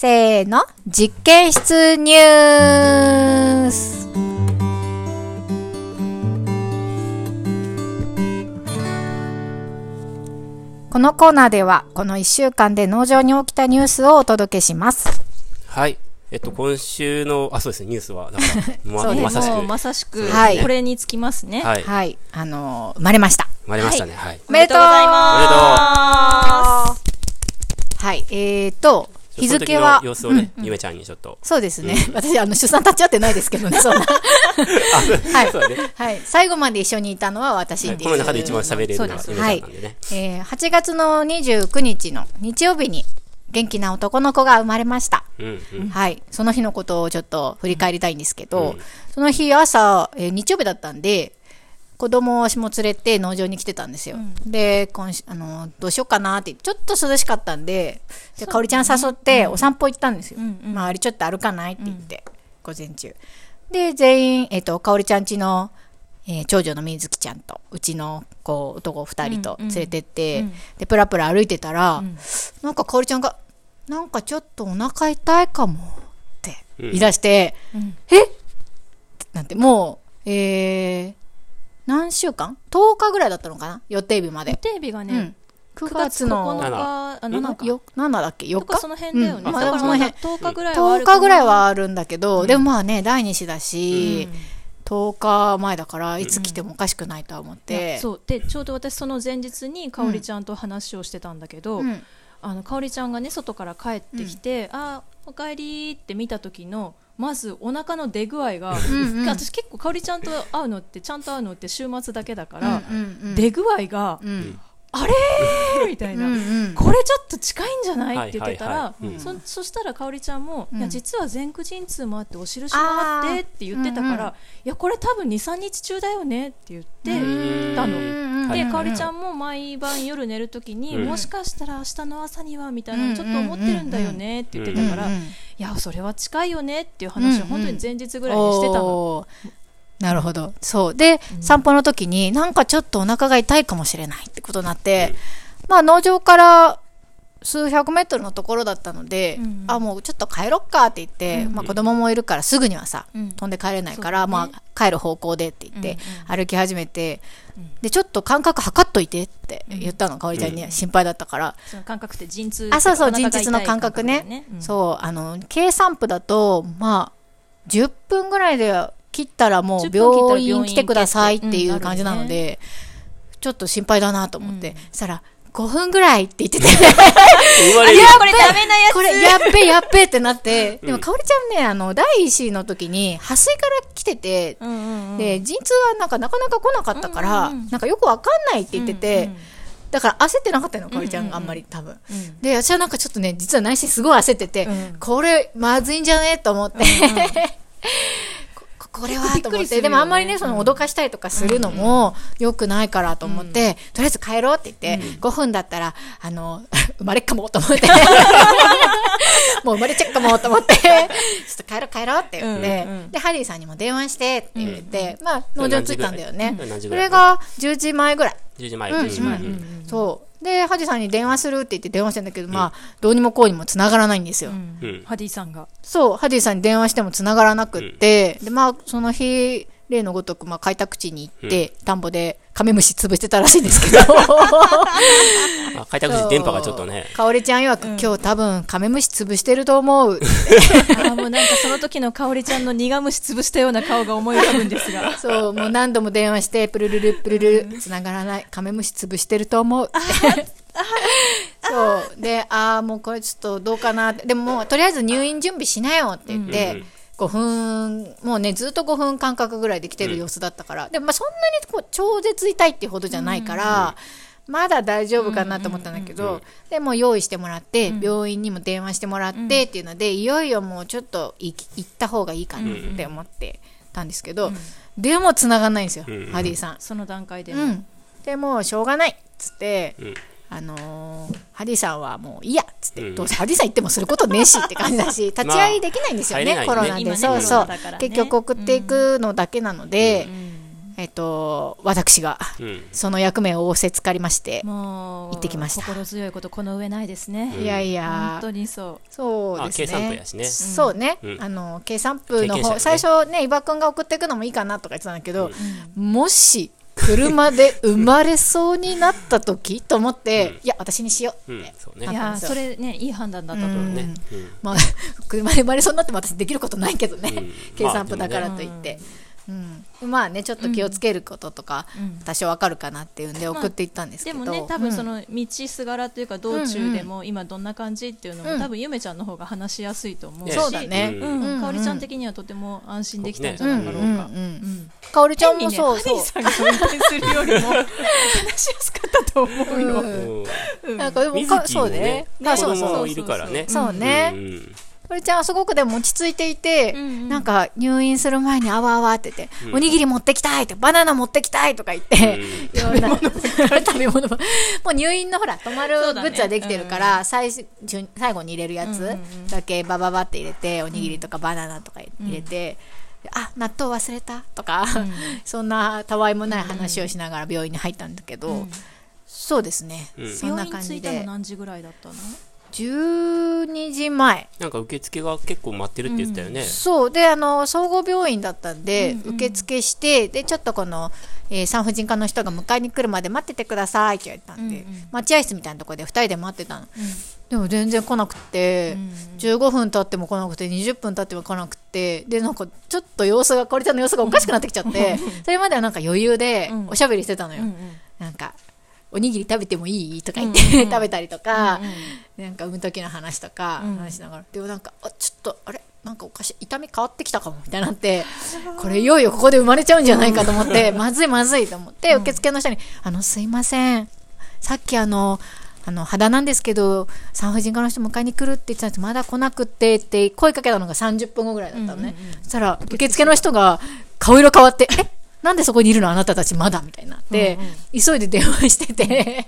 せーの、実験室ニュース。このコーナーでは、この1週間で農場に起きたニュースをお届けします。はい。えっと、今週の、あ、そうですね、ニュースは、だから、まそうですまさしく、まさしく、はいこれにつきますね。はい。はい、あのー生まれました。生まれましたね、はい。おめでとうおめでとうございます。はい、えーと、日付は様子をね、ゆめちゃんにちょっと。そうですね。私、あの、出産立ち会ってないですけどね、そんな。はいね。はい。最後まで一緒にいたのは私です。この中で一番喋れるのはゆめちゃんなんでね。えー8月の29日の日曜日に元気な男の子が生まれました。うん、うん。はい。その日のことをちょっと振り返りたいんですけど、うんその日朝、えー日曜日だったんで、子供を私も連れて農場に来てたんですよ。で、今週、あの、どうしようかなって、ちょっと涼しかったんで、で、かおりちゃん誘ってお散歩行ったんですよ。んうん。周りちょっと歩かないって言って、午前中。で、全員、えっ、と、かおりちゃんちの、えー長女のみずきちゃんと、うちの子、男二人と連れてって、うん。で、プラプラ歩いてたら、ん。なんかかおりちゃんが、なんかちょっとお腹痛いかもってうん。言い出して、うん。えなんて、もう、えー、何週間 ?10 日ぐらいだったのかな？予定日ま予で。定日がねうん、。9 9月月の9日、あ、7日。よ7だっけ ?4 日？その辺だよね。うんまあだからその辺10日ぐらいはあ10るかな日ぐらいはあるんだけど、でもまあね、第2子だし、10日前だから、いつ来てもおかしくないとは思っいて。やそうでちょうど私その前日にかおりちゃんと話をしてたんだけど、うんあのかおりちゃんがね外から帰ってきて「あおかえり」って見た時のまずお腹の出具合が、んうん。私結構かおりちゃんと会うのってちゃんと会うのって週末だけだから、うんうん出具合がうん。うん「あれー!」みたいな。うんうん。これちょっと近いんじゃない？って言ってたはいはいらはい。うん。そそしたらかおりちゃんも、うん。いや実は前駆陣痛もあってお印もあってって言ってたから、うんうんいやこれ多分23日中だよねって言って、うんたのうんで、うん。かおりちゃんも毎晩夜寝るときに、うん。もしかしたら明日の朝にはみたいなのちょっと思ってるんだよねって言ってたから、うんうんいやそれは近いよねっていう話をうん本当に前日ぐらいにしてたの、おー。なるほど。そう。で、散歩の時に、なんかちょっとお腹が痛いかもしれないってことになって、まあ農場から数百メートルのところだったので、うんあ、もうちょっと帰ろっかって言って、うんまあ子供もいるからすぐにはさ、うん。飛んで帰れないから、ね。まあ帰る方向でって言って、うん歩き始めて、うん。で、ちょっと間隔測っといてって言ったの、かおりちゃんに、心配だったから。その感覚って陣痛あ、そうそう、陣痛の感覚ね。だようん。そう、あの、計算部だと、まあ、10分ぐらいで切ったらもう10分切ったら病病院院来てくださいっていう感じなので、ちょっと心配だなと思って、うんそしたら、5分ぐらいって言ってて、生まれる。これダメなやつ。これやっべやっべってなって、でもかおりちゃんね、あの、第一子の時に、破水から来てて、うんうんうん。で、陣痛はなんかなかなか来なかったから、うんうんうん。なんかよくわかんないって言ってて、うんうんだから焦ってなかったの、かおりちゃんうんうんうんがあん。まり多分。うんで、私はなんかちょっとね、実は内心すごい焦ってて、うん。これ、まずいんじゃね？と思って、こ これはと思って、でもあんまりね、その脅かしたりとかするのも良くないからと思って、とりあえず帰ろうって言って、5分だったら、あの、生まれっかもと思って、もう生まれちゃうかもと思って、ちょっと帰ろう帰ろうって言って、で、ハリーさんにも電話してって言って、まあ、農場着いたんだよね。それが10時前ぐらい。10時前。うん。10時前。うん。そう。で、ハジさんに電話するって言って電話してんだけど、まあ、どうにもこうにも繋がらないんですよ。ハディさんが。そう、ハディさんに電話しても繋がらなくって、で、まあ、その日、例のごとく、まあ、開拓地に行って、田んぼでカメムシ潰してたらしいんですけど、あ 開拓時電波がちょっとね。かおりちゃん曰く、今日多分カメムシ潰してると思う。あもうなんかその時のかおりちゃんの苦虫潰したような顔が思い浮かぶんですが そう、もう何度も電話して、プルルル、プルルル、繋がらない、カメムシ潰してると思う。そう。で、ああ、もうこれちょっとどうかなって。でもとりあえず入院準備しなよって言って、うん5分、もうね、ずっと5分間隔ぐらいで来てる様子だったから。でも、まあ、そんなにこう超絶痛いっていうほどじゃないから、まだ大丈夫かなと思ったんだけど、でも用意してもらって、病院にも電話してもらってっていうので、いよいよもうちょっと行った方がいいかなって思ってたんですけど、でも繋がんないんですよ、うん。ハディさん。その段階でも、うん。でもうしょうがないっつって、うんあのーハディさんはもういいやっつって、うん。どうせハディさん行ってもすることねえしって感じだし、立ち会いできないんですよね、まあね。コロナで。今ねそうそう、ね。結局送っていくのだけなので、えっと私がうん。その役目を仰せつかりまして、もう行ってきました。心強いことこの上ないですね、いやいや。本当にそそうですね。あ計算部やしね。そうね。うん。あの計算部の方、最初ね伊庭くんが送っていくのもいいかなとか言ってたんだけど、もし車で生まれそうになった時と思って、いや私にしようって。うん、そうう、ね。いやーそれねいい判断だったと思う、うんね。うん。まあ 車で生まれそうになっても私できることないけどね、うん 計算部だからといって。うん、まあねちょっと気をつけることとか、うん。多少わかるかなっていうんで送っていったんですけど、でもね多分そうんの道すがらというか道中でも今どんな感じっていうのも、うん。多分ゆめちゃんの方が話しやすいと思うし、そうだね。うんうん。うん。かおりちゃん的にはとても安心できたんじゃないだろうか、うん。うんうんかおりちゃんもそうそう、変にねハリーさんが運転するよりも話しやすかったと思うよ、うん。うん。なんかでも水木もかそうね。ね、あ子そうそう供もいるからね。そうね、うんうんかおりちゃんはすごくでも落ち着いていて、うんうん。なんか入院する前にあわあわって言って、おにぎり持ってきたいってバナナ持ってきたいとか言って、いろんな 食べ物。ももう入院のほら泊まるグッズはできてるから、最初順最後に入れるやつうんうんうん。だけバババって入れておにぎりとかバナナとか入れて、あ納豆忘れたとか、そんなたわいもない話をしながら病院に入ったんだけど、そうですね、うん。そんな病院着いた感じでの何時ぐらいだったの？12時前。なんか受付が結構待ってるって言ってたよね。そう。であの総合病院だったんで、うんうん。受付してでちょっとこの、えー産婦人科の人が迎えに来るまで待っててくださいって言われたんで、うんうん。待合室みたいなところで2人で待ってたの、でも全然来なくて、うん15分経っても来なくて20分経っても来なくてでなんかちょっと様子がかおりちゃんの様子がおかしくなってきちゃって、それまではなんか余裕でうん。おしゃべりしてたのよ、うんうん。なんかおにぎり食べてもいい？とか言って、うんうんうん。食べたりとか、うんなんか産む時の話とかうん。話しながら、でもなんかあちょっとあれ？なんかおかしい痛み変わってきたかもみたいになってこれいよいよここで生まれちゃうんじゃないかと思って、まずいまずいと思って、受付の人に「あのすいません。さっきあのあの肌なんですけど産婦人科の人迎えに来るって言ってたんです。まだ来なくって」って声かけたのが30分後ぐらいだったのね、そしたら受付の人が顔色変わって「え？なんでそこにいるのあなたたちまだ」みたいになって、急いで電話してて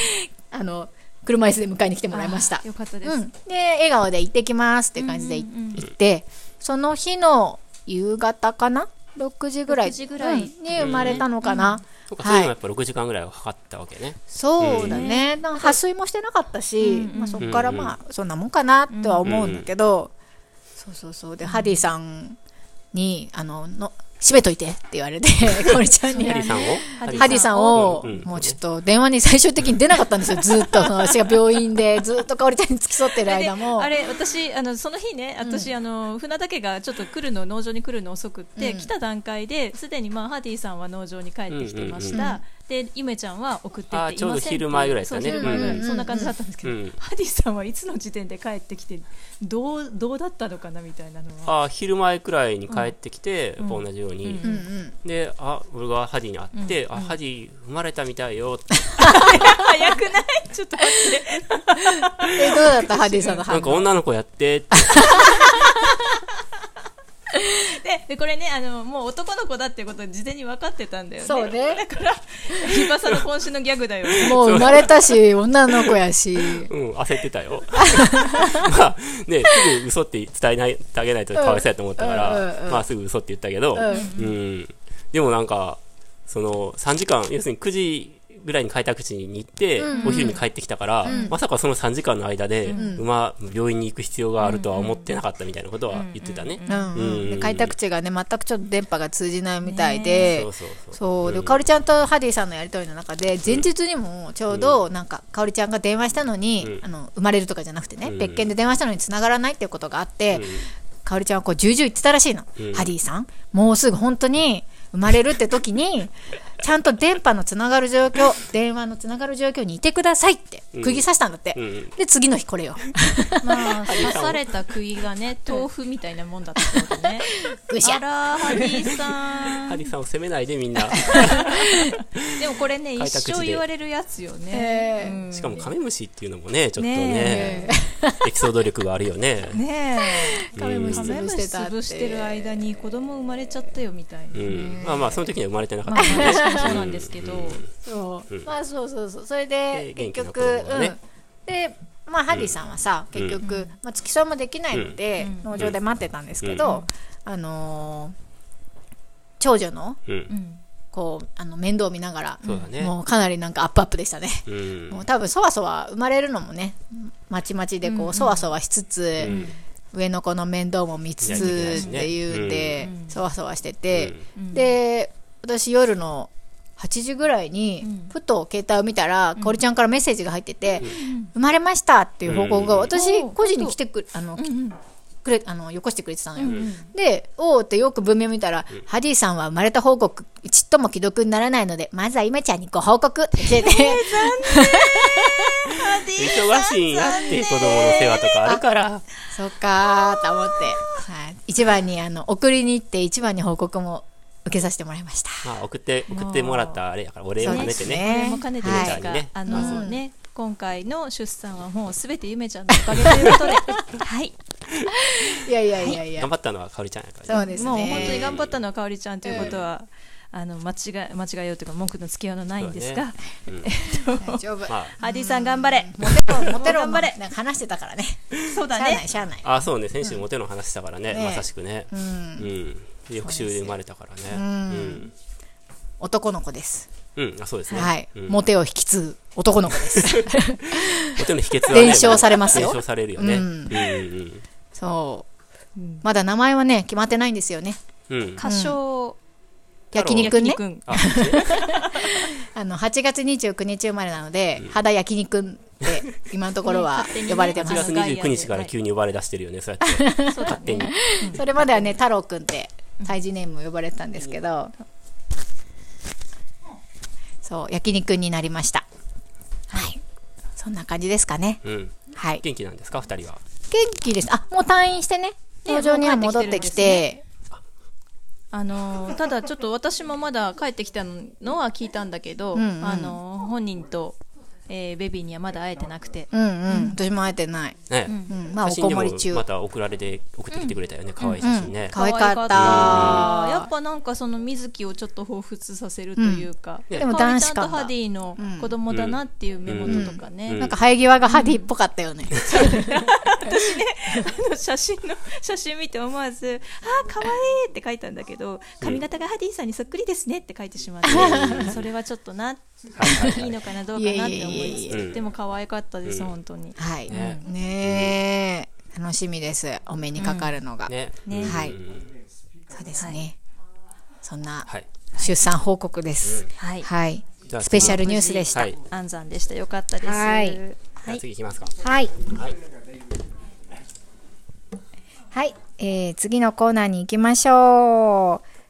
あの車椅子で迎えに来てもらいました。あ。よかったです、うん、で笑顔で行ってきますって感じでいうんうんうん。行ってその日の夕方かな？6時ぐらい。6時ぐらい。うん。に生まれたのかな、そうかそういうのもやっぱ6時間ぐらいはかかったわけね。そうだね、なんか破水もしてなかったし、うんうんまあ、そこからまあそんなもんかなとは思うんだけど、そうそうそう。で、ハディさんにあのの閉めといてって言われてかおりちゃんに。ハリーさんを？ハディさんを、もうちょっと電話に最終的に出なかったんですよ、ずっと。私が病院でずっとかおりちゃんに付き添ってる間も。であれ私あのその日ね私、あの船田家がちょっと来るの農場に来るの遅くって、うん。来た段階ですでに、まあ、ハディさんは農場に帰ってきてました、うんうんうんでゆめちゃんは送ってっていませんあちょうど昼前ぐらいですかね。そう昼前ぐらい、うん。うんうんそんな感じだったんですけど、うん。ハディさんはいつの時点で帰ってきてどうどうだったのかなみたいなのは。あ昼前くらいに帰ってきて、やっぱ同じように、うんうんうん。であ俺がハディに会って、あハディ生まれたみたいよ。っ て早くない？ちょっと待って。え、どうだった？ハディさんの反応。なんか女の子やってってででこれねあのもう男の子だっていうこと事前に分かってたんだよねそうねだから日バさんの今週のギャグだよね もう生まれたし、女の子やし。うん、焦ってたよ。まあ、ね、すぐ嘘って伝えないてあげないとかわいそうやと思ったから、うんうんうんまあすぐ嘘って言ったけど、ううん。でもなんか、その、3時間、要するに9時ぐらいに開拓地に行って、うん。うんお昼に帰ってきたから、まさかその3時間の間で、馬、病院に行く必要があるとは思ってなかったみたいなことは言ってたね。開拓地がね、全くちょっと電波が通じないみたいで、そうで、ん。かおりちゃんとハディさんのやりとりの中で、前日にもちょうど、なんか、かおりちゃんが電話したのに、うん。あの、生まれるとかじゃなくてね、うん。別件で電話したのに繋がらないっていうことがあって、うん。かおりちゃんはこう、重々言ってたらしいの。うん。ハディさん、もうすぐ本当に生まれるって時に、ちゃんと電波のつながる状況、電話のつながる状況にいてくださいって、釘刺したんだって。うんで、次の日これよ。まあ刺された釘がね豆腐みたいなもんだったことね ぐしゃあらハディさんハディさんを責めないでみんな。でもこれね一生言われるやつよえね、ーうんしかもカメムシっていうのもね、ちょっとねね、エピソード力があるよね。ねえカメムシカメムシ潰してたって。潰してる間に子供生まれちゃったよみたいな、うん。まあまあ、その時には生まれてなかっまあた。まあそうなんですけど、そう、うんまあそうそうそう。それで結局、うん。でまあハリーさんはさ、結局、まあ、付き添いもできないので、うん。農場で待ってたんですけど、あのー長女のうん。うん。こうあの面倒見ながら、ね。もうかなりなんかアップアップでしたね。うん。もう多分そわそわ生まれるのもねまちまちでこうそわそわしつつ、上の子の面倒も見つつっていうんで、そわそわしてて、うん。で私夜の8時ぐらいに、ふと携帯を見たら、かおりちゃんからメッセージが入ってて、生まれましたっていう報告が、うん。私、個人に来てくあの、うん。うんくれあのよこしてくれてたのよ、でおーってよく文面見たら、ハディさんは生まれた報告ちっとも既読にならないのでまずはゆめちゃんにご報告って来てて、忙しいんやって子供の世話とかあるから。そっかーと思って、はい、一番にあの送りに行って一番に報告も受けさせてもらいました。まあ、送って、送ってもらったあれやから、お礼を兼ねてね。ですこれも兼ねてはい。ですが、ね。あまずのね、今回の出産はもうすべてゆめちゃんのおかげということで、はい、い。やいやいやいや、頑張ったのはかおりちゃんやからね。そうですね。もう本当に頑張ったのはかおりちゃんということは、あの間違い間違いようというか文句のつけようのないんですが、大丈夫、まハディさん頑張れ、モテろモテろ頑張れ。なんか話してたからね。そうだしゃあないね、しゃあない。あ、あ、そうね、先週モテの話したからね、ねまさしくね。うん。うん。で翌週で生まれたからね。んうん。男の子です、うん、あ、そうですね。はい、うんモテを引き継ぐ男の子です モテの秘訣はね。伝承されますよ伝承されるよね。ううんん。うんそう、まだ名前はね決まってないんですよねうん。うん。歌唱焼肉ね焼肉あ、あの8月29日生まれなので、肌焼肉って今のところは呼ばれてま8す、月29日から急に呼ばれ出してるよね、そうやって。勝手に。それまではね太郎くんって胎児ネーム呼ばれてたんですけど、そう焼肉になりました。はい。そんな感じですかね。うん。はい。元気なんですか、二人は。元気です。あもう退院してね。東京には戻ってきて。あのただちょっと私もまだ帰ってきたのは聞いたんだけど、んうん。あの本人と、えーベビーにはまだ会えてなくて、うんうん、私も会えてない、ね。うん、まあおこもり中。また送られて、送ってきてくれたよね、可愛い写真ね。可愛かった。やっぱなんかその水木をちょっと彷彿させるというか、うん。でも男子感ハディの子供だなっていう目元とかね、うん。なんか生え際がハディっぽかったよね、あの写真の 写真見て思わず「あーかわいい!」って書いたんだけど髪型がハディさんにそっくりですねって書いてしまって、それはちょっとなはいはいはい。いいのかなどうかなって思いえいえ。いえいいつえつでも可愛かったです、うん。本当に。はい。ね楽しみです。お目にかかるのが、ね。はい。そうですね、そんなはい。出産報告です、はい。はい。スペシャルニュースでした。はい。安産でした。よかったです。はい。次行きますか。はい。はい。はい、えー次のコーナーに行きましょう。